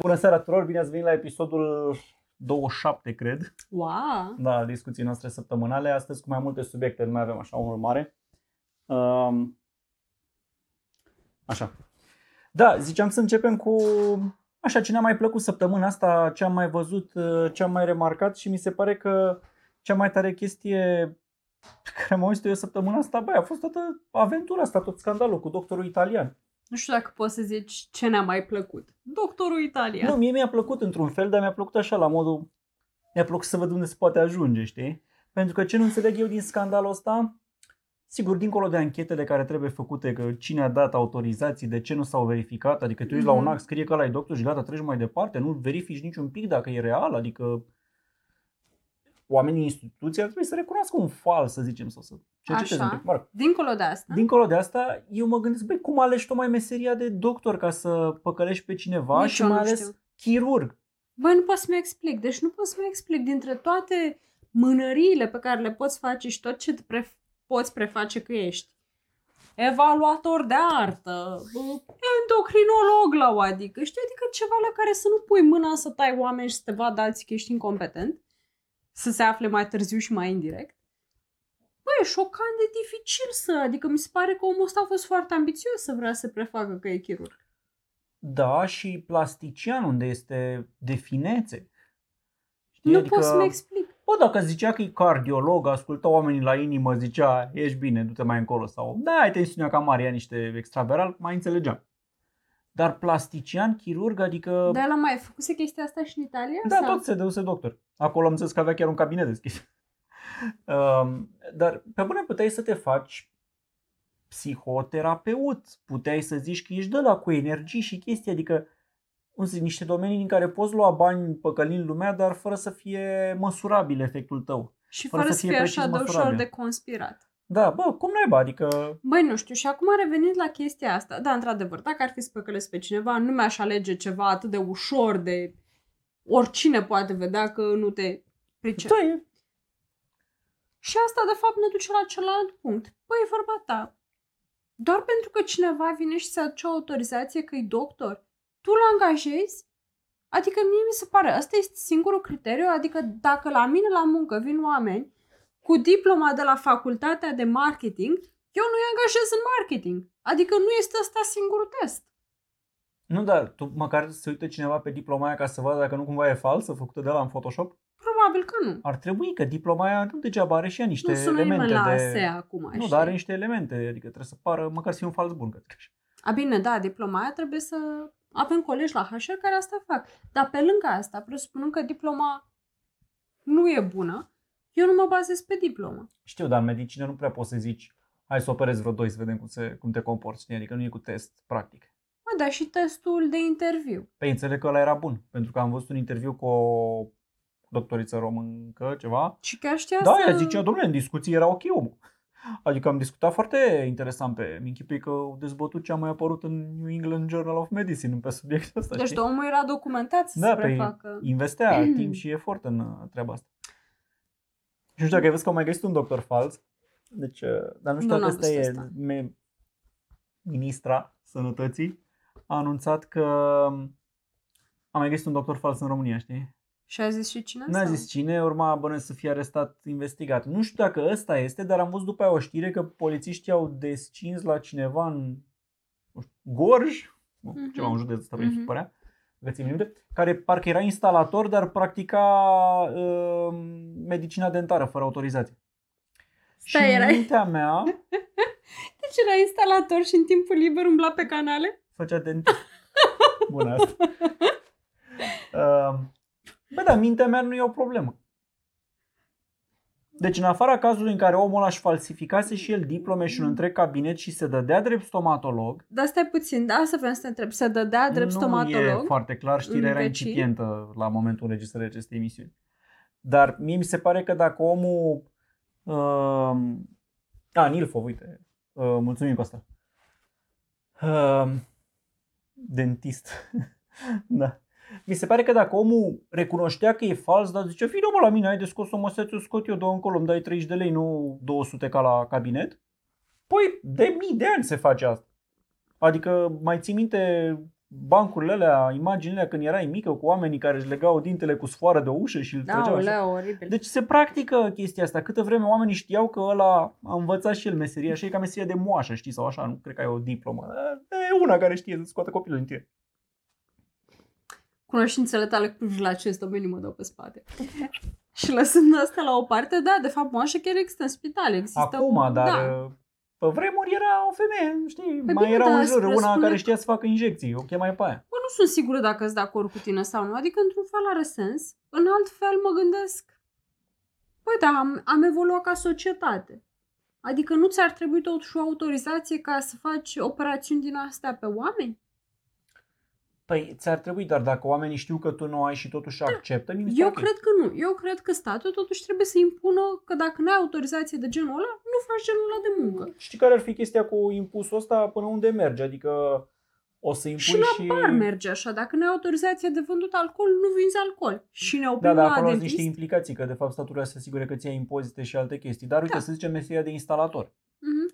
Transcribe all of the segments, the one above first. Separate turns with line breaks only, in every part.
Bună seara tuturor, bine ați venit la episodul 27, cred.
Wow!
Da, discuții noastre săptămânale. Astăzi cu mai multe subiecte, nu mai avem așa unul mare. Um, așa. Da, ziceam să începem cu așa ce ne-a mai plăcut săptămâna asta, ce am mai văzut, ce am mai remarcat și mi se pare că cea mai tare chestie pe care am auzit eu săptămâna asta, băi, a fost toată aventura asta, tot scandalul cu doctorul italian.
Nu știu dacă poți să zici ce ne-a mai plăcut. Doctorul italian.
Nu, mie mi-a plăcut într-un fel, dar mi-a plăcut așa la modul... Mi-a plăcut să văd unde se poate ajunge, știi? Pentru că ce nu înțeleg eu din scandalul ăsta, sigur, dincolo de anchetele care trebuie făcute, că cine a dat autorizații, de ce nu s-au verificat, adică tu ești mm-hmm. la un
Mhm.
act, scrie că ăla e doctor și gata, treci mai departe, nu verifici niciun pic dacă e real, adică oamenii instituției ar trebui să recunoască un fals, să zicem, sau să cerceteze
Așa.
un pic. Mă rog,
Dincolo de asta,
Dincolo de asta, eu mă gândesc, băi, cum alegi tocmai meseria de doctor ca să păcălești pe cineva
Nici
și
eu
mai
nu
ales
știu.
chirurg.
băi, nu pot să-mi explic. Deci nu pot să-mi explic dintre toate mânăriile pe care le poți face și tot ce te pre- poți preface că ești. Evaluator de artă, endocrinolog la o adică, știi, adică ceva la care să nu pui mâna să tai oameni și să te vadă alții că ești incompetent, să se afle mai târziu și mai indirect. Băi, e șocant de dificil să, adică mi se pare că omul ăsta a fost foarte ambițios să vrea să prefacă că e chirurg.
Da, și plastician, unde este de finețe. Știi?
Nu pot să-mi explic.
Bă, dacă zicea că e cardiolog, asculta oamenii la inimă, zicea, ești bine, du-te mai încolo. Sau, da, ai tensiunea cam mare, ia niște extraveral, mai înțelegeam. Dar plastician, chirurg, adică...
Dar el a mai făcuse chestia asta și în Italia?
Da,
sau?
tot se dăuse doctor. Acolo am înțeles că avea chiar un cabinet deschis. Um, dar pe bune puteai să te faci psihoterapeut. Puteai să zici că ești de la cu energii și chestii, adică cum să zic, niște domenii în care poți lua bani păcălind lumea, dar fără să fie măsurabil efectul tău.
Și
fără
fără
să
să
fie
fie
precis
așa de ușor
măsurabil.
de conspirat.
Da, bă, cum naiba, adică
Băi, nu știu, și acum revenind la chestia asta, da, într-adevăr, dacă ar fi să păcălesc pe cineva, nu mi-aș alege ceva atât de ușor de oricine poate vedea că nu te pricep.
da, e,
Și asta, de fapt, ne duce la celălalt punct. Păi, e vorba ta. Doar pentru că cineva vine și să aduce o autorizație că e doctor, tu îl angajezi? Adică mie mi se pare, ăsta este singurul criteriu, adică dacă la mine la muncă vin oameni cu diploma de la facultatea de marketing, eu nu-i angajez în marketing. Adică nu este ăsta singurul test.
nu, dar tu măcar să uite cineva pe diploma aia ca să vadă dacă nu cumva e falsă, făcută de la în Photoshop?
Probabil că nu.
Ar trebui, că diploma aia nu degeaba are și ea niște
Nu sună
elemente
nimeni la
de...
ASE acum.
Nu,
știi?
dar are niște elemente, adică trebuie să pară, măcar să fie un fals bun. Că zic așa.
A, bine, da, diploma aia trebuie să... Avem colegi la HR care asta fac. Dar pe lângă asta, presupunând că diploma nu e bună, eu nu mă bazez pe diplomă.
Știu, dar în medicină nu prea poți să zici hai să operezi vreo doi să vedem cum, se, cum te comporți, știi? adică nu e cu test practic.
Mă, dar și testul de interviu.
Păi înțeleg că ăla era bun, pentru că am văzut un interviu cu o doctoriță româncă, ceva.
Și chiar știa
Da,
să...
ea zicea, domnule, în discuții era ok omul. Adică am discutat foarte interesant pe mi că au dezbătut ce a mai apărut în New England Journal of Medicine pe subiectul ăsta.
Deci
știi?
omul era documentat să
Da,
se
pe
prefacă.
investea timp și efort în uh, treaba asta. Și nu știu dacă ai văzut că au mai găsit un doctor fals. Deci, uh, dar nu știu
Nu,
dacă
n-am
asta
văzut
e
asta.
me- ministra sănătății a anunțat că a mai găsit un doctor fals în România, știi?
Și a zis și cine?
N-a
sau?
zis cine, urma bănuiesc să fie arestat, investigat. Nu știu dacă ăsta este, dar am văzut după aia o știre că polițiștii au descins la cineva în nu știu, Gorj, nu,
Mhm.
ceva un județ ăsta, mm
Mhm.
părea, că țin minte, care parcă era instalator, dar practica uh, medicina dentară fără autorizație.
Stai,
și în
erai-
mintea mea
Deci era instalator și în timpul liber umbla pe canale?
făcea dentist. Bună asta. Uh, bă, dar mintea mea nu e o problemă. Deci în afara cazului în care omul ăla își falsificase și el diplome și un întreg cabinet și se dădea drept stomatolog,
Dar stai puțin, da, să vreau să te întreb. Se dădea drept
nu
stomatolog?
e foarte clar, știrea era
Înveci?
incipientă la momentul înregistrării acestei emisiuni. Dar mie mi se pare că dacă omul... Uh, a, Nilfov, uite. Uh, mulțumim cu asta. Uh, dentist. da. Mi se pare că dacă omul recunoștea că e fals, dar zicea, vină mă la mine, ai de scos o măseț, o scot eu, două încolo, îmi dai 30 de lei, nu 200 ca la cabinet. Păi, de mii de ani se face asta. Adică, mai ții minte bancurile alea, imaginile alea când erai mică cu oamenii care își legau dintele cu sfoară de o ușă și îl
Da,
trăgeau așa.
oleu, oribil.
Deci se practică chestia asta. Câtă vreme oamenii știau că ăla a învățat și el meseria și e ca meseria de moașă, știi, sau așa, nu cred că ai o diplomă. E una care știe să scoată copilul din tine.
Cunoștințele tale cu privire la acest domeniu mă dau pe spate. și lăsând asta la o parte, da, de fapt, moașă chiar există în spital. Există
Acum,
un...
dar
Da.
pe vremuri era o femeie, știi,
Păi
mai
bine,
era
dar
în jur,
spre
una
spune
care
că-
știa să facă injecții, o chemai pe aia.
Bă, nu sunt sigură dacă sunt de acord cu tine sau nu. Adică, într-un fel are sens. În alt fel mă gândesc, păi da, am, am evoluat ca societate. Adică nu ți-ar trebui totuși o autorizație ca să faci operațiuni din astea pe oameni?
Păi ți-ar trebui, dar dacă oamenii știu că tu nu ai și totuși acceptă, mi se
Eu
ok.
cred că nu. Eu cred că statul totuși trebuie să impună că dacă nu ai autorizație de genul ăla, nu faci genul ăla de muncă.
Știi care ar fi chestia cu impusul ăsta până unde merge? Adică o să impui
Și la
și...
bar merge așa. Dacă nu ai autorizație de vândut alcool, nu vinzi alcool. Și ne
Da,
oprim
dar
la
acolo sunt
dentist.
niște implicații, că de fapt statul vrea să se asigure că ți ai impozite și alte chestii. Dar uite,
Da.
să zicem meseria de instalator.
Mhm.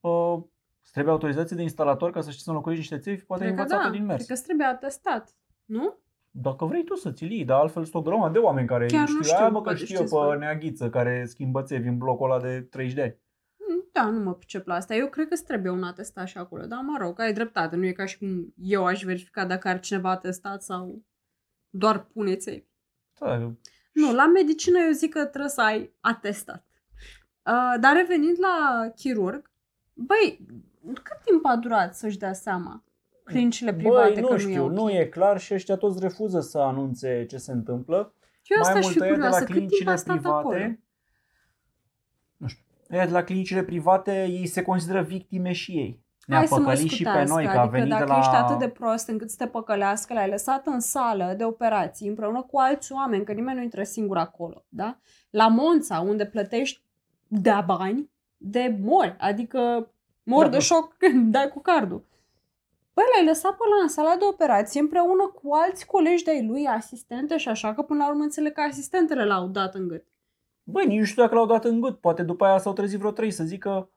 Uh, îți trebuie autorizație de instalator ca să știi să înlocuiești niște țevi, poate ai
Cred că
învățat
da.
din mers.
Cred că îți trebuie atestat. Nu?
Dacă vrei tu să ți-l iei, dar altfel sunt o grămadă de oameni care
Chiar nu
știu,
știu,
"A, mă, că
poate
știu eu
știți voi."
pe neaghiță care schimbă țevi în blocul ăla de 30 de ani.
Mm, Da, nu mă pricep la asta. Eu cred că îți trebuie un atestat și acolo. Dar mă rog, ai dreptate. Nu e ca și cum eu aș verifica dacă are cineva atestat sau doar puneți
Da,
Nu, la medicină eu zic că trebuie să ai atestat. Uh, dar revenind la chirurg, băi, cât timp a durat să-și dea seama clinicile private
Băi, nu
că
știu,
nu e ok?
nu e clar și ăștia toți refuză să anunțe ce se întâmplă.
Eu asta
mai
aș
mult
fi
ăia de la
curioasă. Cât timp
clinicile
a stat acolo?
private, nu știu, ăia de la clinicile private, ei se consideră victime și ei. Ne-a
Hai să mă
păcălit și pe
scutească,
noi, că a
adică
venit
dacă
de la...
ești atât de prost încât să te păcălească, l-ai lăsat în sală de operații împreună cu alți oameni, că nimeni nu intră singur acolo, da? La Monța, unde plătești de bani, de mori, adică mor
Da,
de
da.
șoc când dai cu cardul. Păi l-ai lăsat pe ăla în sala de operație împreună cu alți colegi de-ai lui, asistente și așa, că până la urmă înțeleg că asistentele l-au dat în gât.
Băi, nici nu știu dacă l-au dat în gât. Poate după aia s-au trezit vreo trei să zică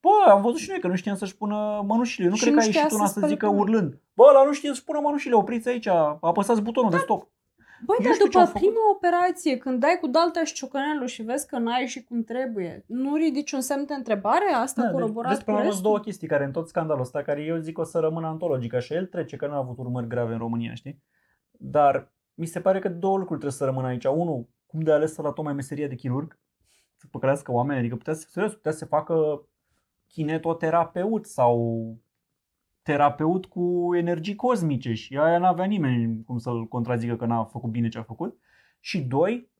Bă, am văzut și noi că nu știam să-și pună mănușile. Nu
Și
cred
nu
că a
știa
ieșit una
să
să
spele
zică
pe mână.
urlând. Bă, ăla nu știe să-și pună mănușile, opriți aici, apăsați butonul de stop.
Băi,
Eu
dar
știu ce
după
au făcut.
prima operație, când dai cu dalta și ciocanelul și vezi că n-ai și cum trebuie, nu ridici un semn de întrebare? Asta
Da,
da,
deci,
coroborat
vezi,
cu
până la urmă, sunt
restul?
două chestii care în tot scandalul ăsta, care eu zic o să rămână antologică și el trece, că nu a avut urmări grave în România, știi? Dar mi se pare că două lucruri trebuie să rămână aici. Unul, cum de ales să la tocmai meseria de chirurg, să păcălească oameni, adică putea să, serios, putea să se facă kinetoterapeut sau terapeut cu energii cosmice și aia n-avea nimeni cum să-l contrazică că n-a făcut bine ce a făcut. Și doi,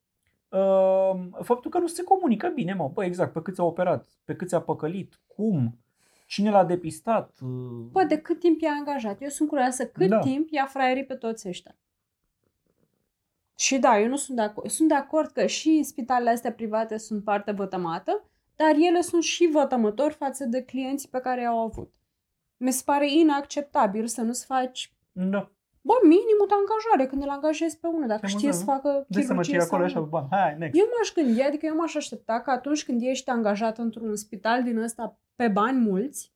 uh, faptul că nu se comunică bine, mă, bă, exact, pe cât s-a operat, pe cât s-a păcălit, cum, cine l-a depistat. uh,
Bă, de cât timp i-a angajat? Eu sunt curioasă cât
Da.
timp i-a fraierit pe toți ăștia. Și da, eu nu sunt de acord. Sunt de acord că și spitalele astea private sunt parte vătămată, dar ele sunt și vătămători față de clienții pe care i-au avut. Mi se pare inacceptabil să nu-ți faci
Da,
Bă, minimul de angajare când îl angajezi pe unul, dacă
Te
știe să
mulțumesc.
facă
de să mă
chirurgie
ții acolo
sau
așa,
nu.
bani, hai, next.
Eu m-aș gândi, adică eu m-aș aștepta că atunci când ești angajat într-un spital din ăsta pe bani mulți,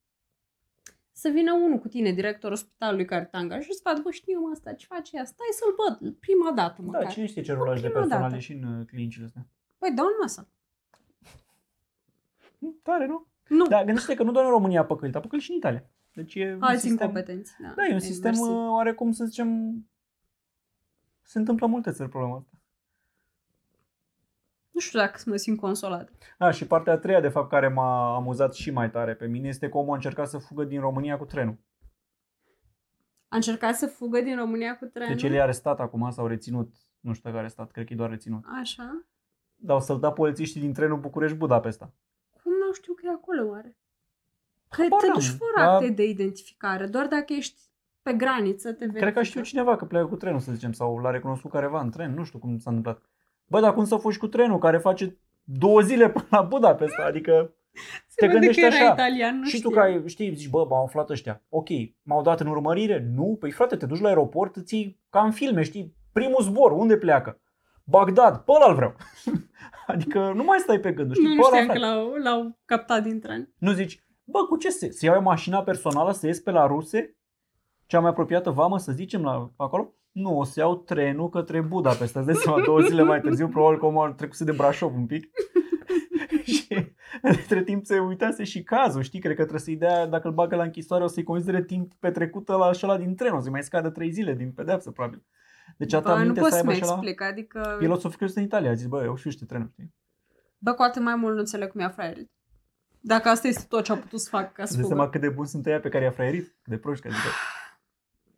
să vină unul cu tine, directorul spitalului care te angajează și să vadă, bă, știu mă asta, ce face ea? Stai să-l văd prima dată măcar.
Da, cine știe ce rulaj de
prima
personal
dată.
e și în uh, clinicile astea.
Păi, dau în masă.
Hm, Tare, nu?
Nu,
Da, gândește că nu doar în România a păcălit, a păcălit și în Italia. Deci e un
alți
sistem,
incompetenți. Da,
Da, e un
E,
sistem
mersi.
uh, oarecum, să zicem, se întâmplă în multe țări problema asta.
Nu știu dacă să mă simt consolată.
A, și partea a treia, de fapt, care m-a amuzat și mai tare pe mine, este că omul a încercat să fugă din România cu trenul.
A încercat să fugă din România cu trenul.
Deci el e arestat acum, s-au reținut, nu știu dacă arestat, cred că e doar reținut.
Așa.
Dar o să-l da polițiștii din trenul București-Budapesta.
Cum nu știu că e acolo, oare? Că
Habar
te
n-am.
duci fără
La-
acte de identificare, doar dacă ești pe graniță te verifică.
Cred că știu cineva că pleacă cu trenul, să zicem, sau l-a recunoscut careva în tren, nu știu cum s-a întâmplat. Bă, dar cum să fugi cu trenul care face două zile până la Budapesta, adică
Se
te
vede
gândești
că era
așa.
italian, nu
și
știu.
tu care știi, zici, bă, m-au aflat ăștia. Ok, m-au dat în urmărire? Nu? Păi frate, te duci la aeroport, îți iei ca în filme, știi, primul zbor, unde pleacă? Bagdad, pe ăla vreau. adică nu mai stai pe gânduri, știi,
Nu,
pe
nu
ăla,
știam că
frate.
l-au, l-au captat din tren.
Nu zici, bă, cu ce să, să iau eu mașina personală să ies pe la ruse? cea mai apropiată vamă, să zicem, la acolo? Nu, o să iau trenul către Budapesta. Îți dai seama, două zile mai târziu, probabil că omul a trecut de Brașov un pic. și între timp se uitase și cazul, știi? Cred că trebuie să-i dea, dacă îl bagă la închisoare, o să-i considere timp petrecut la așa din tren, o să-i mai scadă trei zile din pedeapsă, probabil. Deci atâta
Bă, nu
minte
pot
să
să
aibă
mă
așa la...
explic, adică...
El o să fi crezut în Italia, a zis, bă, eu știu ce trenul, știi?
Bă, cu atât mai mult nu înțeleg cum i-a fraierit. Dacă asta este tot ce a putut să facă ca să
Îți dai seama
fugă.
cât de bun sunt ăia pe care i-a fraierit? De proști, că zică.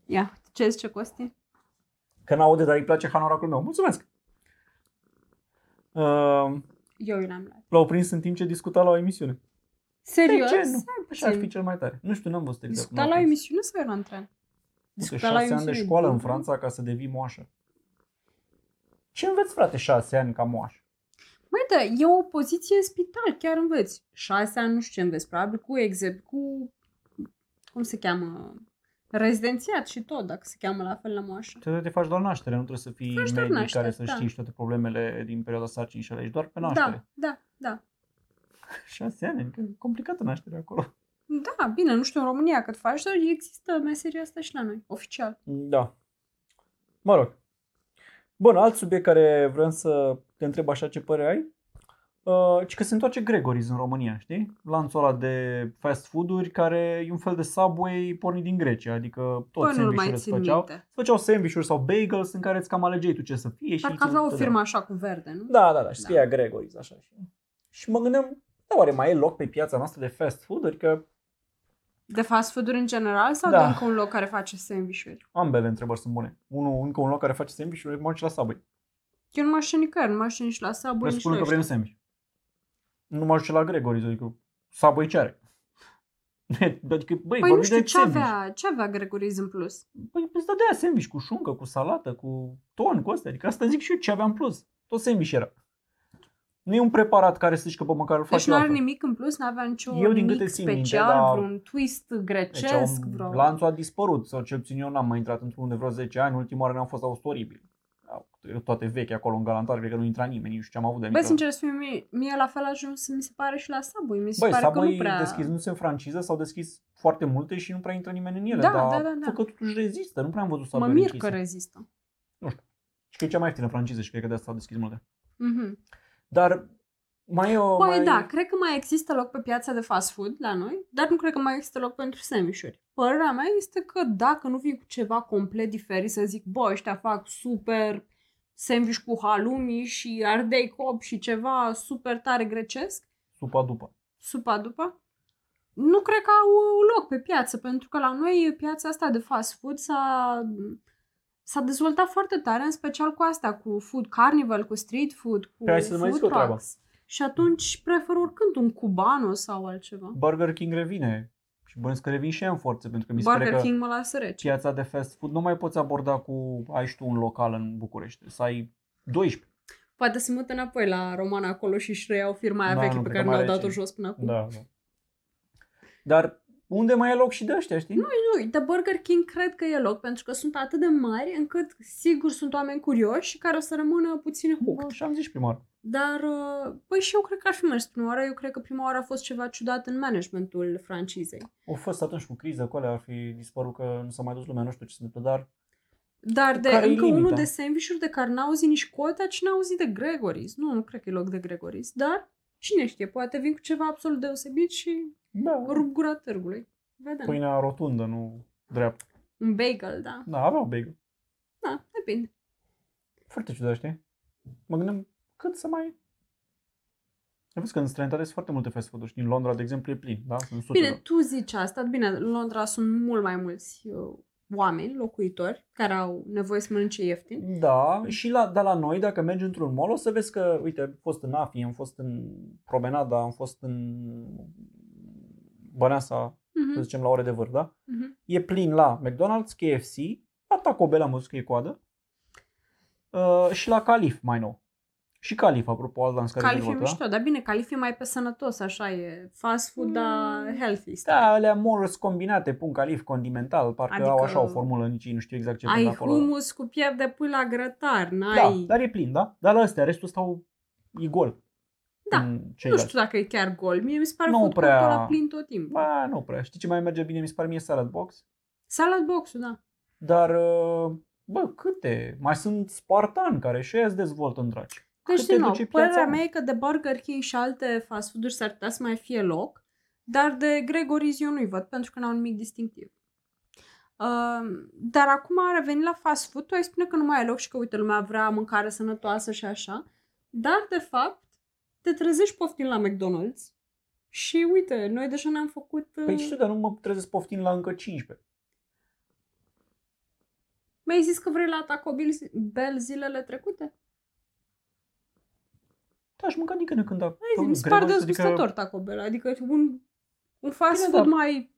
Ia, ce zice Costi?
Că n-aude, dar îi place hanoracul meu. Mulțumesc! Uh,
Eu i l-am luat.
l-au prins în timp ce discuta la o emisiune.
Serios?
De ce? Nu. Așa ar
puțin.
fi cel mai tare. Nu știu, n-am văzut exact.
Discuta
cum
la
a
o
prins.
emisiune sau era în tren?
Uite,
Discuta la
șase ani de
emisiune.
școală în
Bine.
Franța ca să devii moașă. Ce înveți, frate, șase ani ca moașă?
Măi, da, e o poziție în spital, chiar înveți. Șase ani, nu știu ce înveți, probabil cu exemplu, cu, cum se cheamă, rezidențiat și tot, dacă se cheamă la fel la moașă.
Trebuie să te faci doar naștere, nu trebuie să fii
Faci doar
medic
naștere,
care să
da.
știi și toate problemele din perioada sarcinii și alegi doar pe naștere.
Da, da, da.
Șase ani, adică e complicată nașterea acolo.
Da, bine, nu știu în România cât faci, dar există meseria asta și la noi, oficial.
Da. Mă rog. Bun, alt subiect care vreau să te întreb așa ce părere ai. Uh, ci că se întoarce Gregory's în România, știi? Lanțul ăla de fast food-uri care e un fel de Subway pornit din Grecia, adică tot
Păi nu-l
sandwich-uri
mai
îți
țin
făceau.
minte.
Îți făceau sandwich-uri sau bagels în care îți cam alegeai tu ce să fie. și
Parcă
ți-
avea o
te
firmă așa cu verde, nu?
Da, da, da, și
Da.
scria Gregory's așa. Și, și mă gândeam, da, oare mai e loc pe piața noastră de fast food-uri? Că
De fast food-uri în general sau
Da.
de încă un loc care face sandwich-uri?
ambele întrebări sunt bune. Unul, încă un loc care face sandwich-uri, mă duc și la Subway.
Eu nu mă știu nicăieri, nu mă știu nici la Subway, nici
Presupun
la
că vrem
ăștia.
sandwich. Nu mă ajunge la Gregory's, adică Subway ce are? adică, băi,
Păi nu
vorbim
știu
de
ce
sandwich.
avea, ce avea Gregory's în plus.
Păi îți dădea sandwich cu șuncă, cu salată, cu ton, cu astea. Adică asta zic și eu, ce aveam în plus. Tot sandwich era. Nu e un preparat care să zici că pe măcar îl faci
Deci nu are
altfel.
nimic în plus, nu avea niciun
Eu, din
nimic
câte țin minte,
special,
dar-
vreun twist
Deci
grecesc,
au-
vreo...
lanțul a dispărut, sau cel puțin eu n-am mai intrat într-unul de vreo 10 ani. Ultima oară ne-am fost la fost oribil. Au Toate vechi acolo în galantar, cred că nu intra nimeni, nu știu ce am avut de
Băi,
mică.
sincer să fiu, mie, mie la fel a ajuns, mi se pare și la Subway. Mi se
Băi,
pare că
Subway
nu prea...
deschizându-se în franciză s-au deschis foarte multe și nu prea intră nimeni în ele,
Da,
dar
da, da, da.
că totuși rezistă, nu prea am văzut
Mă
Subway
mir
închisă.
că rezistă.
Și că e cea mai ieftină franciză și cred că de asta s-au deschis multe.
Mhm.
Dar mai e o...
Păi
mai...
da, cred că mai există loc pe piața de fast food la noi, dar nu cred că mai există loc pentru sandwich-uri. Părerea mea este că dacă nu vii cu ceva complet diferit, să zic, bă, ăștia fac super sandwich cu halloumi și ardei cop și ceva super tare grecesc,
Supa după.
supa după, nu cred că au uh, loc pe piață, pentru că la noi piața asta de fast food s-a, s-a dezvoltat foarte tare, în special cu asta, cu food carnival, cu street food, cu
Păi hai să mai
food
zic o treabă.
trucks. Și atunci prefer oricând un cubano sau altceva.
Burger King revine și bănuiesc că revin și ea în forță, pentru că mi se pare
Burger
că
King mă lasă rece.
piața de fast food nu mai poți aborda cu ai și tu un local în București, să ai 12.
Poate se mută înapoi la Romana acolo și își reiau firma aia
Da,
veche
nu,
pe
cred
care
că mai
ne-au
are
dat-o
ce.
jos până acum.
Da, da. Dar unde mai e loc și de ăștia, știi?
Nu, de Burger King cred că e loc, pentru că sunt atât de mari încât sigur sunt oameni curioși și care o să rămână puțin hooked.
Bă, și am zis și prima oară.
Dar, uh, păi și eu cred că ar fi mers prima oară. Eu cred că prima oară a fost ceva ciudat în managementul francizei.
Au fost atunci cu criză, cu alea ar fi dispărut că nu s-a mai dus lumea, nu știu ce se întâmplă, dar
Dar de
Care-i
încă
limita?
unul de sandwich de care n-a auzit nici cota, cine a auzit de Gregory's? Nu, nu cred că e loc de Gregory's, dar cine știe, poate vin cu ceva absolut deosebit și
da,
rup gura târgului. Vedem.
pâinea rotundă, nu dreaptă.
Un bagel, da.
Da, aveau bagel.
Da, depinde.
Foarte ciudat, știi? Mă gândeam cât să mai... Ai văzut că în străinătate sunt foarte multe fast food-uri. Știi, în Londra, de exemplu, e plin, da? Sunt sute
Bine,
de-
tu zici asta. Bine, în Londra sunt mult mai mulți uh, oameni, locuitori, care au nevoie să mănânce ieftin.
Da, și la, dar la noi, dacă mergi într-un mall, o să vezi că, uite, am fost în AFI, am fost în Promenada, am fost în Băneasa, să
Mhm,
zicem, la ore de vârf, da?
mhm.
E plin la McDonald's, KFC, la Taco Bell am văzut că e coadă uh, și la Calif mai nou. Și Calif, apropo, alt dans care
Calif e
dezvoltă, da?
mișto, dar bine, Calif e mai pe sănătos, așa e. Fast food, dar
Mm.
healthy.
Da, alea morți combinate, pun calif condimental, parcă
Adică
au așa o formulă, nici ei nu știu exact ce
Ai
vând acolo.
humus cu piept de pui la grătar,
Da,
n-ai...
dar e plin, da? Dar la astea, restul stau e gol.
Da,
în
nu
ceilalți.
știu dacă e chiar gol. Mie mi se pare
Nu
food
prea-
court-ul ăla plin tot timpul.
Ba, nu prea. Știi ce mai merge bine? Mi se pare mie salad box.
Salad box-ul, da.
Dar, uh, bă, câte? Mai sunt spartani care și ăia îți dezvoltă în draci.
Deci,
Câte
din nou,
duce piața,
părerea
mă?
mea e că de Burger King și alte fast food-uri s-ar putea să mai fie loc, dar de Gregori's eu nu-i văd, pentru că n-au nimic distinctiv. Uh, dar acum, revenind la fast food, tu ai spune că nu mai e loc și că, uite, lumea vrea mâncare sănătoasă și așa, dar, de fapt, te trezești poftind la McDonald's și, uite, noi deja ne-am făcut... Uh...
Păi știu, dar nu mă trezesc poftind la încă 15.
Mi-ai zis că vrei la Taco Bell zi- Bell zilele trecute?
Da, aș mânca din când în când. Ai
Ai zis, mi se pare dezgustător Taco Bell, adică un, un fast
Bine,
food
da.
mai...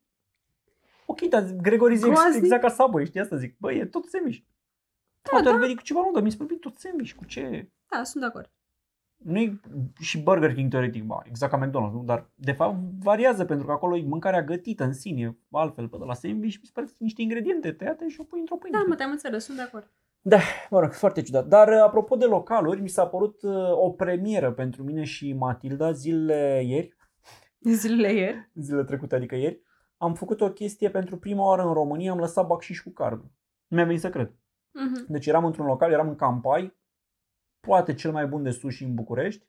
Ok, dar Gregory zic
Groaznic?
exact ca Subway, știi asta zic. Băi, e tot sandwich.
Da,
Poate
da.
ar veni cu ceva nou, dar mi se pare tot sandwich. Cu ce?
Da, sunt de acord.
Nu e și Burger King teoretic, ba, exact ca McDonald's, nu? Dar de fapt variază pentru că acolo e mâncarea gătită în sine, altfel, pe de la sandwich mi se pare că sunt niște ingrediente tăiate și o pui într-o pâine.
Da, mă, te-am înțeles, sunt de acord.
Da, mă rog, foarte ciudat. Dar uh, apropo de localuri, mi s-a părut uh, o premieră pentru mine și Matilda zilele ieri,
Zilele ieri.
zilele trecute, adică ieri. Am făcut o chestie pentru prima oară în România, am lăsat bacșiș cu cardul. Nu mi-a venit să cred.
Mhm.
Deci eram într-un local, eram în Campai, poate cel mai bun de sushi în București.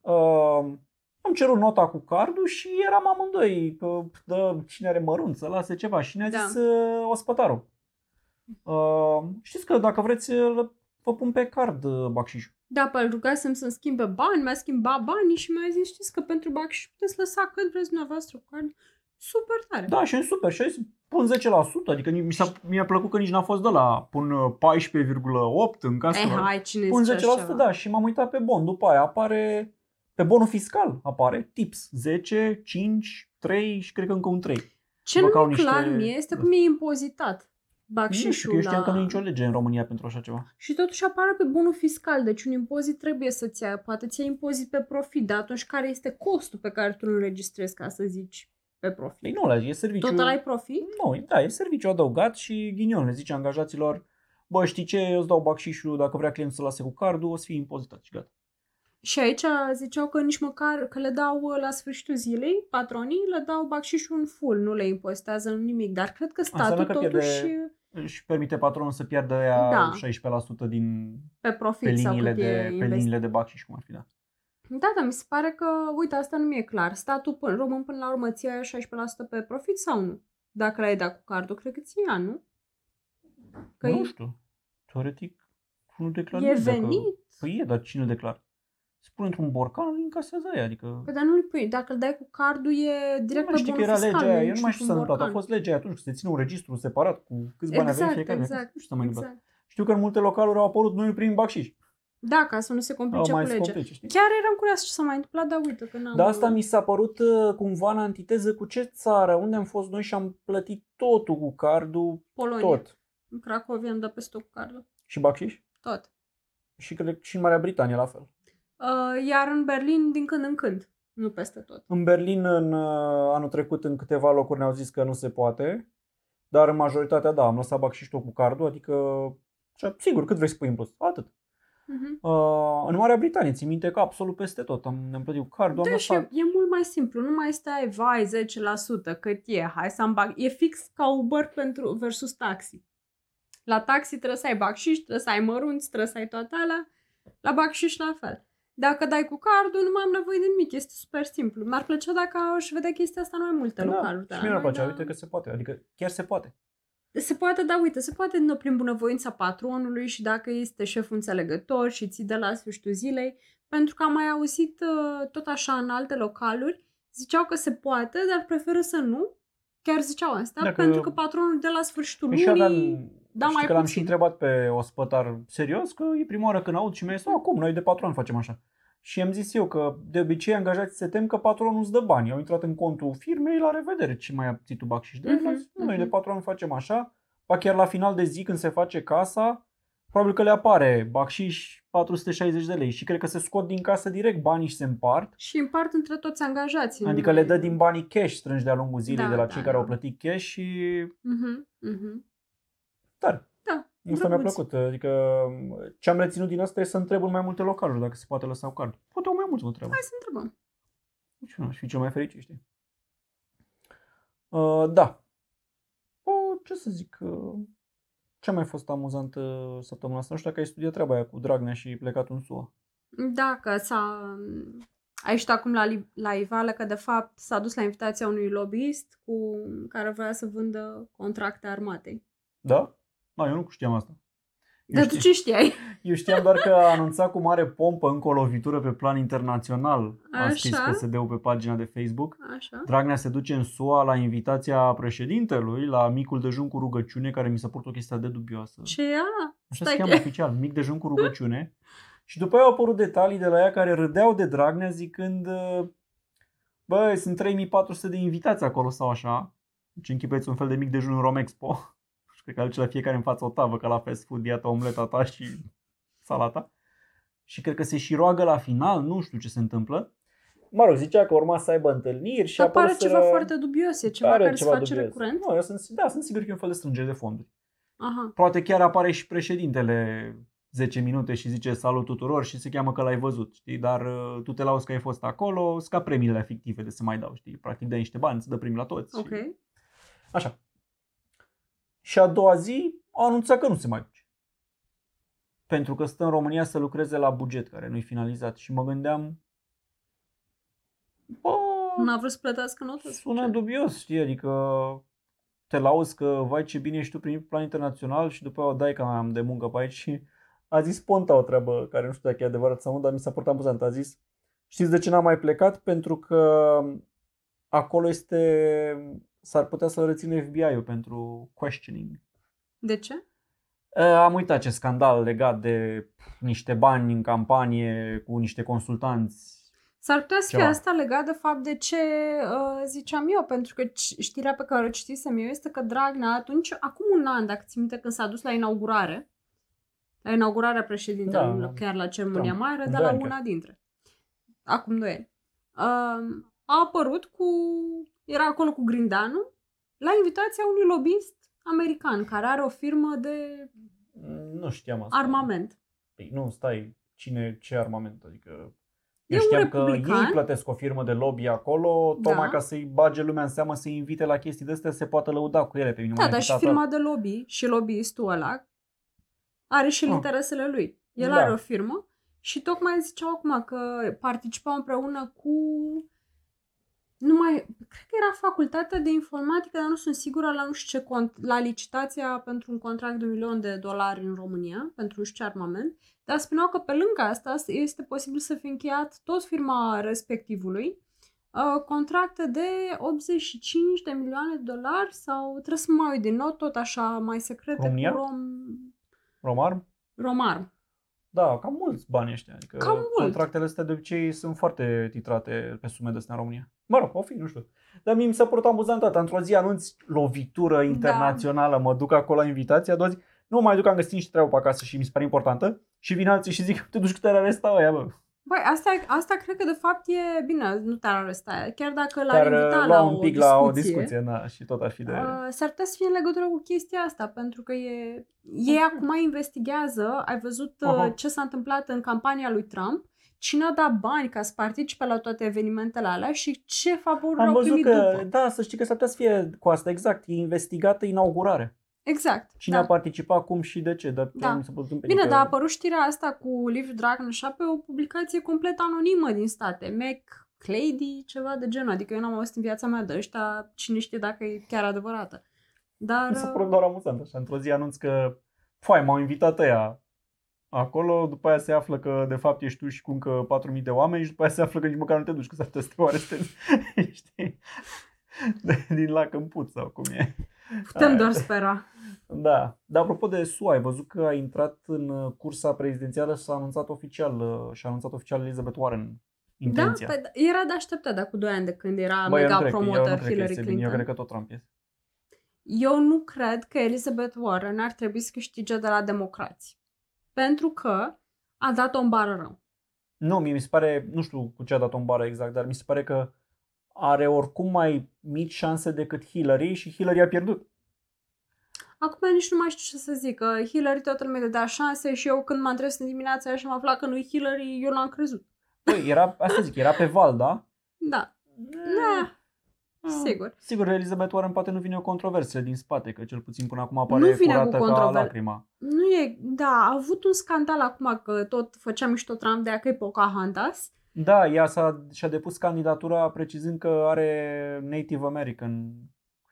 Uh, am cerut nota cu cardul și eram amândoi, că dă, cine are mărunt să lase ceva și ne-a
Da.
zis uh, ospătarul. Uh, știți că dacă vreți uh, vă pun pe card uh, bacșișul.
Da, pe îl rugasem să-mi schimbe bani, mi-a schimbat banii și mi-a zis, știți că pentru bacșiș puteți lăsa cât vreți dumneavoastră cu card. Super tare.
Da, și e super. Și a zis, pun 10%, adică mi, s-a, mi-a plăcut că nici n-a fost de la pun uh, 14,8 în casă.
Eh, hai, cine
Pun 10%,
zice așa ceva?
da, și m-am uitat pe bon. După aia apare, pe bonul fiscal apare tips. 10, 5, 3 și cred că încă un 3.
Ce
Bă,
nu
că au
mi clar
niște-
mie este cum e impozitat
Nu știu,
bacșișul
că eu știam
la...
că nu e nicio lege în România pentru așa ceva.
Și totuși apare pe bunul fiscal, deci un impozit trebuie să-ți ia, poate ți ia impozit pe profit, dar atunci care este costul pe care tu îl înregistrezi ca să zici pe profit?
Păi nu, la e serviciu...
Tot ai profit?
Nu, da, e serviciu adăugat și ghinion. Le zice angajaților, bă, știi ce, eu îți dau bacșișul, dacă vrea clientul să lase cu cardul, o să fie impozitat și gata.
Și aici ziceau că nici măcar că le dau uh, la sfârșitul zilei, patronii le dau bacșișul în full, nu le impozitează nimic, dar cred că statul
Înseamnă că
totuși
pierde își permite patronul să piardă ea
Da.
16% din,
pe profit
pe
sau
liniile
cât e
de, pe
investit.
liniile de bacșiș, cum ar fi, da.
Da, dar mi se pare că, uite, asta nu mi-e clar. Statul până, român până la urmă ți ia 16% pe profit sau nu? Dacă l-ai dat cu cardul, cred că ți ia, nu? Că
nu
e,
știu. Teoretic, nu declar
e
nimic dacă-
venit.
Păi e, dar cine îl declară? Se pune într-un borcan, îl încasează aia, adică...
Păi, dar nu-l pui. Dacă îl dai cu cardul, e
nu
direct
mai
pe
știu că
bunul
era
fiscal.
legea aia,
nu
eu nu mai știu ce s-a
niciun
întâmplat. A
borcan.
fost legea aia atunci, să se ține un registru separat cu câți bani avea
Exact,
fiecare.
exact.
Nu știu ce s-a mai întâmplat.
Exact.
Știu că în multe localuri au apărut noi prin bacșiș.
Da, ca să nu se
Au
complice cu
mai se
legea.
complice, știi?
Chiar eram curioasă ce s-a mai întâmplat, dar uite că n-am...
Dar asta mi s-a părut uh, cumva în antiteză cu ce țară, unde am fost noi și am plătit totul cu cardul,
Polonia.
tot.
În Cracovia am dat peste cu cardul.
Și bacșiș?
Tot.
Și cred că și în Marea Britanie la fel.
Uh, iar în Berlin, din când în când. Nu peste tot.
În Berlin, în uh, anul trecut, în câteva locuri ne-au zis că nu se poate, dar în majoritatea, da, am lăsat bacșiș tot cu cardul, adică, așa, sigur, cât vrei să pui în plus, atât.
Uh-huh.
Uh, în Marea Britanie, țin minte că absolut peste tot am, ne-am plătit cu cardul, am
Da, și e,
lăsat...
e mult mai simplu. Nu mai stai, vai, 10% cât e, hai să-mi bag. E fix ca Uber pentru versus taxi. La taxi trebuie să ai bacșiș, trebuie să ai mărunți, trebuie să ai toate alea. La bacșiș la fel. Dacă dai cu cardul, nu mai am nevoie de nimic. Este super simplu. Mi-ar plăcea dacă aș vedea chestia asta în mai multe localuri. de
și
la
mie mi-ar
noi,
plăcea,
dar-
uite că se poate, adică chiar se poate.
Se poate, da, uite, se poate nu prin bunăvoința patronului și dacă este șeful înțelegător și ții de la sfârșitul zilei, pentru că am mai auzit uh, tot așa în alte localuri, ziceau că se poate, dar preferă să nu. Chiar ziceau asta,
Dacă-
pentru că patronul de la sfârșitul
Păi și aveam,
lunii da
știi
mai
că l-am și
puțin.
întrebat pe ospătar serios, că e prima oară când aud și mi-a zis, acum, noi de patru ani facem așa. Și am zis eu că de obicei angajații se tem că patronul îți dă bani. Au intrat în contul firmei, la revedere, ce mai ții tu bacșiș de
Mhm,
mm Noi de
mhm.
patru ani facem așa, ba chiar la final de zi când se face casa, probabil că le apare bacșiș 460 de lei și cred că se scot din casă direct banii și se împart.
Și împart între toți angajații.
Adică le dă din banii cash strânși de-a lungul zilei
Da,
de la
da,
cei care
da.
au plătit cash și
Mhm, mhm.
Tare.
Da,
Asta mi-a
drăguț.
plăcut. Adică ce am reținut din asta e să întreb în mai multe localuri dacă se poate lăsa cu card. Poate au mai mulți mă întreabă.
Hai să întrebăm.
Nici nu, aș fi cel mai fericit, știi? Uh, da. O ce să zic, uh, ce a mai fost amuzant uh, săptămâna asta? Nu știu dacă ai studiat treaba aia cu Dragnea și plecat în SUA.
Da, că s-a... A ieșit acum la, li- la iveală că de fapt s-a dus la invitația unui lobbyist cu care voia să vândă contracte armatei.
Da? Da, eu nu știam asta. Eu
Dar tu ce știai?
Eu știam doar că a anunțat cu mare pompă încă o lovitură pe plan internațional. A
Așa?
scris PSD-ul pe pagina de Facebook.
Așa.
Dragnea se duce în SUA la invitația președintelui, la micul dejun cu rugăciune, care mi s-a părut o chestie de dubioasă.
Ce e ala?
Așa
Stai
se cheamă
că-
oficial, mic dejun cu rugăciune. Și după aia au apărut detalii de la ea care râdeau de Dragnea zicând Bă, sunt 3400 de invitați acolo sau așa. Deci închipeți un fel de mic dejun în Romexpo. Și cred că aduce la fiecare în față o tavă, ca la fast food, iată omleta ta și salata. Și cred că se și roagă la final, nu știu ce se întâmplă. Mă rog, zicea că urma să aibă întâlniri și
Dar pare
apăruseră-
ceva foarte dubios, e ceva
Pare
care se face
dubios.
recurent?
Nu, eu sunt, da, sunt sigur că e un fel de strângere de fonduri.
Aha.
Poate chiar apare și președintele 10 minute și zice salut tuturor și se cheamă că l-ai văzut, știi? Dar uh, tu te lauzi că ai fost acolo, ca premiile fictive de se mai dau, știi? Practic dai niște bani, îți dă primii la toți.
Ok.
Și... Așa. Și a doua zi a anunțat că nu se mai duce. Pentru că stă în România să lucreze la buget, care nu-i finalizat. Și mă gândeam, bă,
N-a vrut să plătească notă?
sună dubios, știi? Adică te lauzi că, vai ce bine ești tu prin plan internațional și după aia o dai că mai am de muncă pe aici și a zis Ponta o treabă care nu știu dacă e adevărat sau nu, dar mi s-a părut amuzant. A zis, știți de ce n-am mai plecat? Pentru că acolo este, s-ar putea să-l rețină FBI-ul pentru questioning.
De ce?
Uh, Am uitat ce scandal legat de niște bani în campanie cu niște consultanți.
S-ar putea să fie
Ceva.
asta legat de fapt de ce uh, ziceam eu, pentru că c- știrea pe care o citisem eu este că Dragnea atunci, acum un an, dacă ți minte, când s-a dus la inaugurare, la inaugurarea președintelui,
Da,
da, chiar la ceremonia
da,
mare,
în
dar
doi
la
ani
una dintre. Acum doi ani. Uh, a apărut cu, era acolo cu Grindanu, la invitația unui lobbyist american, care are o firmă de
Nu știam asta.
armament.
Păi, nu, stai, cine, ce armament? Adică
E
eu
un
știam că
republican.
ei plătesc o firmă de lobby acolo, tocmai
Da.
ca să-i bage lumea în seamă, să-i invite la chestii de astea, să se poată lăuda cu ele pe mine.
Da, dar și firma de lobby și lobbyistul ăla are și
Ah.
interesele lui. El
Da.
are o firmă și tocmai ziceau acum că participau împreună cu numai, cred că era facultatea de informatică, dar nu sunt sigură la nu știu ce cont, la licitația pentru un contract de un milion de dolari în România, pentru nu știu ce armament, dar spuneau că pe lângă asta este posibil să fie încheiat tot firma respectivului uh, contracte de 85 de milioane de dolari sau trebuie să mă uit din nou, tot așa mai secrete
România?
cu Rom...
Romarm?
Romar.
Da, cam mulți bani ăștia. Adică
Cam mult.
contractele astea de obicei sunt foarte titrate pe sume de astea în România. Mă rog, o fi, nu știu. Dar mie mi s-a părut amuzant toată. Într-o zi anunți lovitură internațională, mă duc acolo la invitație, a doua zi, nu mă mai duc, am găsit niște treabă pe acasă și mi se pare importantă. Și vin alții și zic, te duci cu te aresta ăia, bă.
Băi, asta, asta cred că de fapt e bine, nu te-ar aresta. Chiar dacă l-ar
Dar
invita
uh,
la
lua
o
un pic
discuție,
la o discuție, da, și tot ar fi de...
Uh, s-ar putea să fie în legătură cu chestia asta, pentru că e, ei acum investigează, ai văzut uh,
Aha.
ce s-a întâmplat în campania lui Trump, cine a dat bani ca să participe la toate evenimentele alea și ce favoruri
Am
au
văzut
primit
că,
după.
da, să știi că s-ar putea să fie cu asta, exact, e investigată inaugurare.
Exact.
Cine
da.
a participat, cum și de ce, dar
Da.
mi se părut un pic
Bine,
că-
dar a apărut știrea asta cu Liv Dragon așa pe o publicație complet anonimă din state. Mac Clady, ceva de genul. Adică eu n-am auzit în viața mea de ăștia, cine știe dacă e chiar adevărată. Dar...
Mi s-a părut doar amuzant așa. Într-o zi anunț că, foai, m-au invitat ăia acolo, după aia se află că de fapt ești tu și cu încă 4.000 de oameni și după aia se află că nici măcar nu te duci, că s-ar putea să te arestezi. Știi? De, din lac în put sau cum e.
Putem
Aia.
doar spera.
Da. Dar apropo de SUA, ai văzut că a intrat în uh, cursa prezidențială și s-a anunțat oficial, uh, și a anunțat oficial Elizabeth Warren intenția.
Da? Păi, era de așteptat, dar cu 2 ani de când era
Bă, eu nu
mega
cred că- eu nu
promoter
cred că
Hillary
este bine,
Clinton.
Eu cred că tot Trump este.
Eu nu cred că Elizabeth Warren ar trebui să câștige de la democrați. Pentru că a dat-o în bară rău.
Nu, mie mi se pare, nu știu cu ce a dat-o în bară exact, dar mi se pare că are oricum mai mici șanse decât Hillary și Hillary a pierdut.
Acum nici nu mai știu ce să zic, că Hillary toată lumea dădea șanse și eu când m-am trezit în dimineața aia și am aflat că nu-i Hillary, eu n-am crezut.
Păi, era, asta zic, era pe val, da?
Da. Da. Sigur.
Sigur, Elizabeth Warren poate nu vine o controversă din spate, că cel puțin până acum apare
Nu vine cu
curată ca
controver-
lacrima.
Nu e, da, a avut un scandal acum că tot făcea mișto Trump de a că e Pocahontas.
Da, ea s-a, și-a depus candidatura precizând că are Native American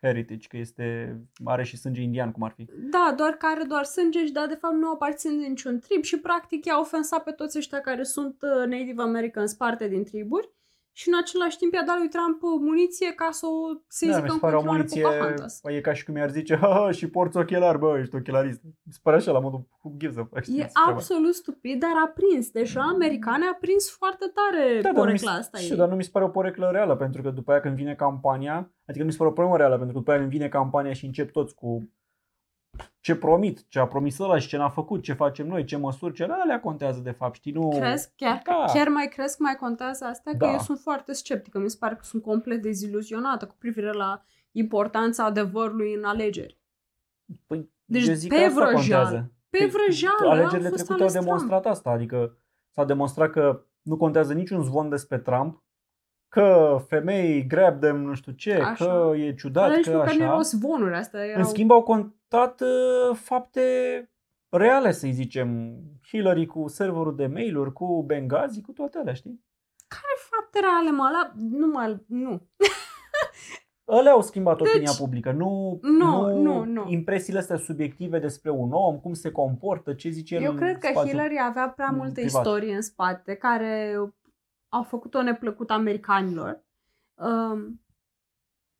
heritage, că este, are și sânge indian, cum ar fi.
Da, doar că are doar sânge și da, de fapt nu aparțin de niciun trib și practic i-a ofensat pe toți ăștia care sunt uh, Native Americans parte din triburi și în același timp i-a dat lui Trump uh, muniție ca să o să
da,
zică
mi se
în
pare o
continuare
muniție,
Pocahontas.
e ca și cum i-ar zice, ha, ha, și porți ochelari, bă, ești ochelarist. Mi se pare așa, la modul, who gives a fuck, știi,
E
ceva.
absolut stupid, dar a prins. Deja americane a prins foarte tare
Da, dar nu mi
porecla
se-
asta
știu,
ei.
dar nu mi se pare o poreclă reală, pentru că după aia când vine campania, adică nu mi se pare o problemă reală, pentru că după aia când vine campania și încep toți cu ce promit, ce a promis ăla și ce n-a făcut, ce facem noi, ce măsuri, ce alea contează de fapt, știi, nu...
Crezi? Chiar,
Da.
chiar mai crezi că mai contează asta? Că
Da.
eu sunt foarte sceptică. Mi se pare că sunt complet deziluzionată cu privire la importanța adevărului în alegeri.
Păi,
Deci
eu zic
pe
că asta
vrăjeală.
contează.
Pe
Păi,
vrăjeală
Alegerile
a fost
trecute au
ales
demonstrat asta, adică s-a demonstrat că nu contează niciun zvon despre Trump, că femei grab them nu știu ce,
Așa.
că e ciudat,
Dar nici
că
măcar nu erau
așa.
zvonuri astea. Erau...
În schimb au contat uh, fapte reale, să-i zicem. Hillary cu serverul de mail-uri, cu Benghazi, cu toate alea, știi?
Care fapte reale, mă? La... Nu, mă, nu.
Alea au schimbat
Deci-
opinia publică, nu,
Nu, nu, nu.
impresiile astea subiective despre un om, cum se comportă, ce zice el
Eu
în
cred că
spațiu.
Hillary avea prea
în
multe
privat.
istorii în spate care au făcut-o neplăcut americanilor. Um,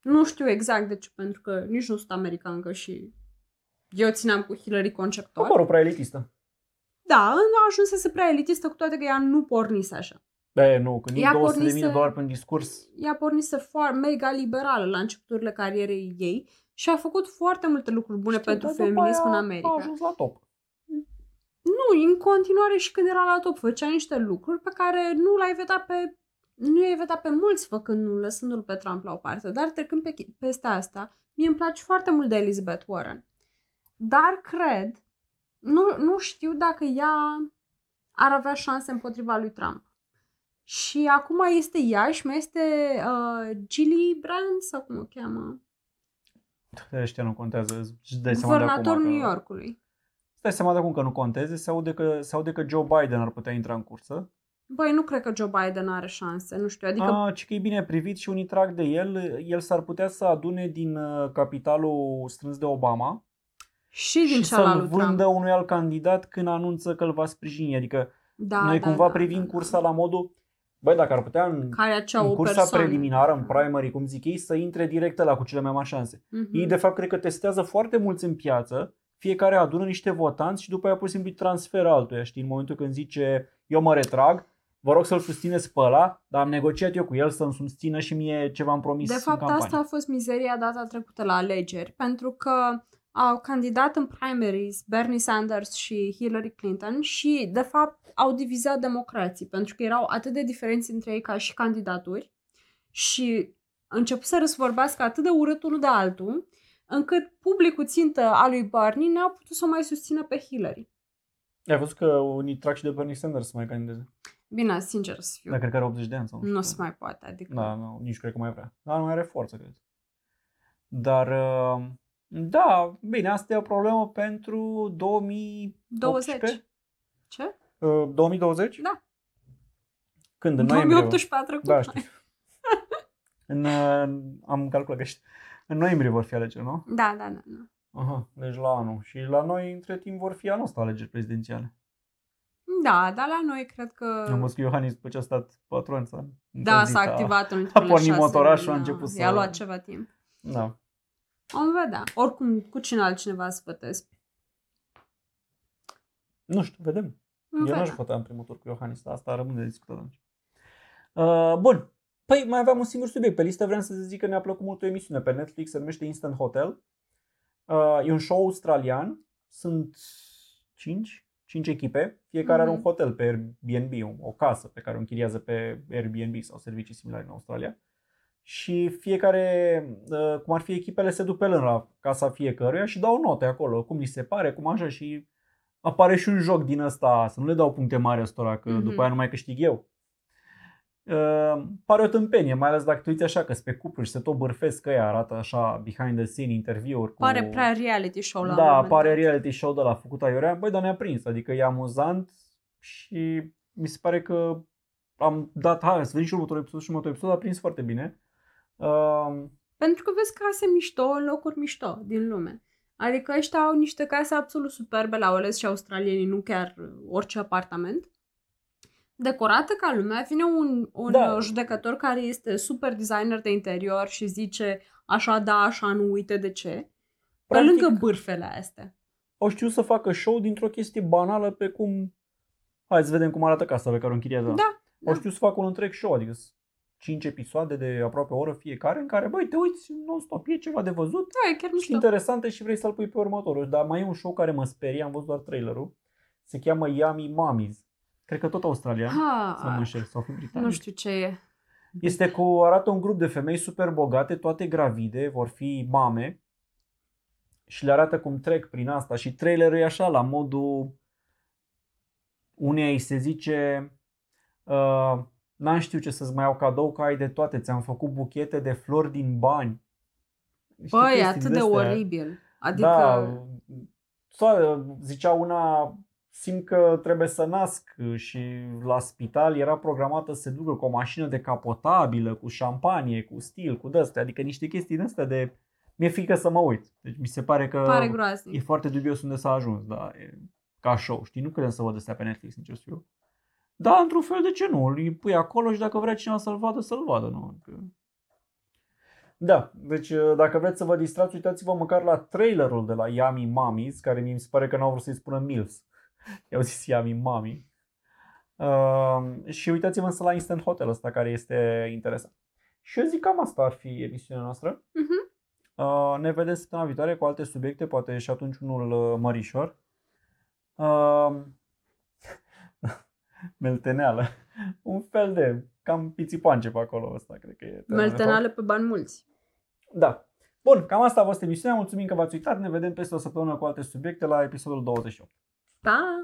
nu știu exact de ce, pentru că nici nu sunt americancă și eu țineam cu Hillary conceptual.
Mă rog, prea elitistă.
Da, a ajuns să se prea elitistă cu toate că ea nu pornise așa.
E, nu, când
Ea
e 200 de mii de
pornise-
dolari pe un discurs,
Ea pornise foarte mega liberală la începuturile carierei ei și a făcut foarte multe lucruri bune
știu,
pentru
dar după
feminism în
aia
America.
A ajuns la top.
Nu, în continuare și când era la top făcea niște lucruri pe care nu l-ai vedea pe nu i-ai vedea pe mulți făcându-l, lăsându-l pe Trump la o parte, dar trecând pe, peste asta, mie îmi place foarte mult de Elizabeth Warren. Dar cred, nu, nu știu dacă ea ar avea șanse împotriva lui Trump. Și acum este ea și mai este uh, Gilly Brand, sau cum o cheamă,
Ăștia nu contează. Îți dai seama de acum
guvernatorul
că...
New Yorkului.
Îți dai seama de acum că nu conteze, se aude că, se aude că Joe Biden ar putea intra în cursă.
Băi, nu cred că Joe Biden are șanse, nu știu, adică
Adică... A, ci că e bine privit și unii trag de el. El s-ar putea să adune din uh, capitalul strâns de Obama
și din
și
cealaltă
să-l
lui Trump.
vândă unui alt candidat când anunță că îl va sprijini. Adică
Da,
noi
da,
cumva
da,
privim
da, da.
cursa la modul, băi, dacă ar putea în,
care acea
în
o
cursa
persoană.
preliminară, în primary, cum zic ei, să intre direct la cu cele mai mari șanse.
Mhm.
Ei, de fapt, cred că testează foarte mulți în piață, fiecare adună niște votanți și după aia pur și simplu îi transferă altuia, știi? În momentul când zice, eu mă retrag, vă rog să-l susțineți pe ăla, dar am negociat eu cu el să-mi susțină și mie ce v-am promis
De
în
fapt,
campanie.
asta a fost mizeria data trecută la alegeri, pentru că au candidat în primaries Bernie Sanders și Hillary Clinton și, de fapt, au divizat democrații, pentru că erau atât de diferenți între ei ca și candidaturi și începuseră să vorbească atât de urât unul de altul, încât publicul țintă al lui Bernie n-au putut să o mai susțină pe Hillary.
Ai văzut că unii trag și de Bernie Sanders să mai candideze.
Bine, sincer să fiu,
Dar cred că are 80 de ani sau nu știu.
nu se mai poate, adică...
Da, nu, nici cred că mai vrea. Dar nu mai are forță, cred. Dar, uh, da, bine, asta e o problemă pentru 2018.
20. Ce?
Uh, 2020?
Da.
Când? În noiembrie?
2018 a trecut.
Da, știu. în, uh, am calculat că știu. În noiembrie vor fi alegeri, nu?
Da, da, da. da.
Aha, deci la anul. Și la noi, între timp, vor fi anul ăsta alegeri prezidențiale.
Da, dar la noi cred că...
Am văzut că Iohannis, după ce a stat patru ani, s-a
Da,
încălzit,
s-a
a-
activat în ultimele
pornit
șase
motorașul,
luni,
a
da.
început să-
I-a luat ceva timp.
Da.
Vom vedea. Oricum, cu cine altcineva să votez.
Nu știu, vedem.
Vom
Eu
vedea.
n-aș vota în primul tur cu Iohannis, dar asta rămâne de discutat atunci. Uh, bun. Păi mai aveam un singur subiect pe listă, vreau să zic că ne-a plăcut mult o emisiune pe Netflix, se numește Instant Hotel. Uh, e un show australian, sunt 5, 5 echipe, fiecare are un
Mhm.
hotel pe Airbnb, o- o casă pe care o închiriază pe Airbnb sau servicii similare în Australia. Și fiecare, uh, cum ar fi echipele, se duc pe rând la casa fiecăruia și dau note acolo, cum li se pare, cum așa și apare și un joc din ăsta, să nu le dau puncte mari ăstora, că
Mhm.
după aia nu mai câștig eu. Uh, pare o tâmpenie, mai ales dacă te uiți așa că pe cupluri și se tot bârfesc că ea arată așa behind the scene interviuri cu...
Pare prea reality show la un
Da,
moment
pare
dat.
reality show de la făcut aiurea. Băi, dar ne-a prins, adică e amuzant și mi se pare că am dat, hai să vedem și următorul episod și următorul episod, a prins foarte bine. Uh,
Pentru că vezi case mișto în locuri mișto din lume. Adică ăștia au niște case absolut superbe la Oles și australienii, nu chiar orice apartament. Decorată ca lumea, vine un, un
Da.
judecător care este super designer de interior și zice așa da, așa nu, uite de ce. Pe
Practic-
lângă bârfele astea.
au știut să facă show dintr-o chestie banală pe cum... Hai să vedem cum arată casa pe care o închiriază.
Da,
Au știut să facă un întreg show, adică 5 episoade de aproape o oră fiecare în care, băi, te uiți non-stop, e ceva de văzut
Da, e chiar
și
mișto.
interesante și vrei să-l pui pe următorul. Dar mai e un show care mă sperie, am văzut doar trailerul. Se cheamă Yummy Mummies. Cred că tot australian, să mă
Ha,
înșel, sau fi britanic.
nu știu ce e.
Este cu, arată un grup de femei super bogate, toate gravide, vor fi mame și le arată cum trec prin asta și trailerul e așa la modul uneia îi se zice uh, n-am știu ce să-ți mai iau cadou că ai de toate, ți-am făcut buchete de flori din bani. Știi
Băi,
chestii
atât de
din-astea?
oribil. Adică,
Da, sau, zicea una, simt că trebuie să nasc și la spital era programată să se ducă cu o mașină decapotabilă, cu șampanie, cu stil, cu dăste, adică niște chestii din astea de... Mi-e frică să mă uit. Deci mi se pare că
pare
e
groaznic.
foarte dubios unde s-a ajuns, da, e ca show, știi? Nu credem să văd astea pe Netflix, sincer să fiu. Da, într-un fel, de ce nu? Îl pui acolo și dacă vrea cineva să-l vadă, să-l vadă, nu? Adică... Da, deci uh, dacă vreți să vă distrați, uitați-vă măcar la trailerul de la Yummy Mummies, care mi se pare că n-au vrut să-i spună MILFs. I-au zis Yummy Mummy. Uh, și uitați-vă însă la Instant Hotel ăsta care este interesant. Și eu zic cam asta ar fi emisiunea noastră.
Mhm.
Uh, ne vedem săptămâna viitoare cu alte subiecte, poate și atunci unul uh, mărișor. Uh, melteneală. Un fel de cam pițipoance pe acolo ăsta, cred că e. termenul de fapt.
Meltenale pe bani mulți.
Da. Bun, cam asta a fost emisiunea. Mulțumim că v-ați uitat. Ne vedem peste o săptămână cu alte subiecte la episodul 28.
Bye.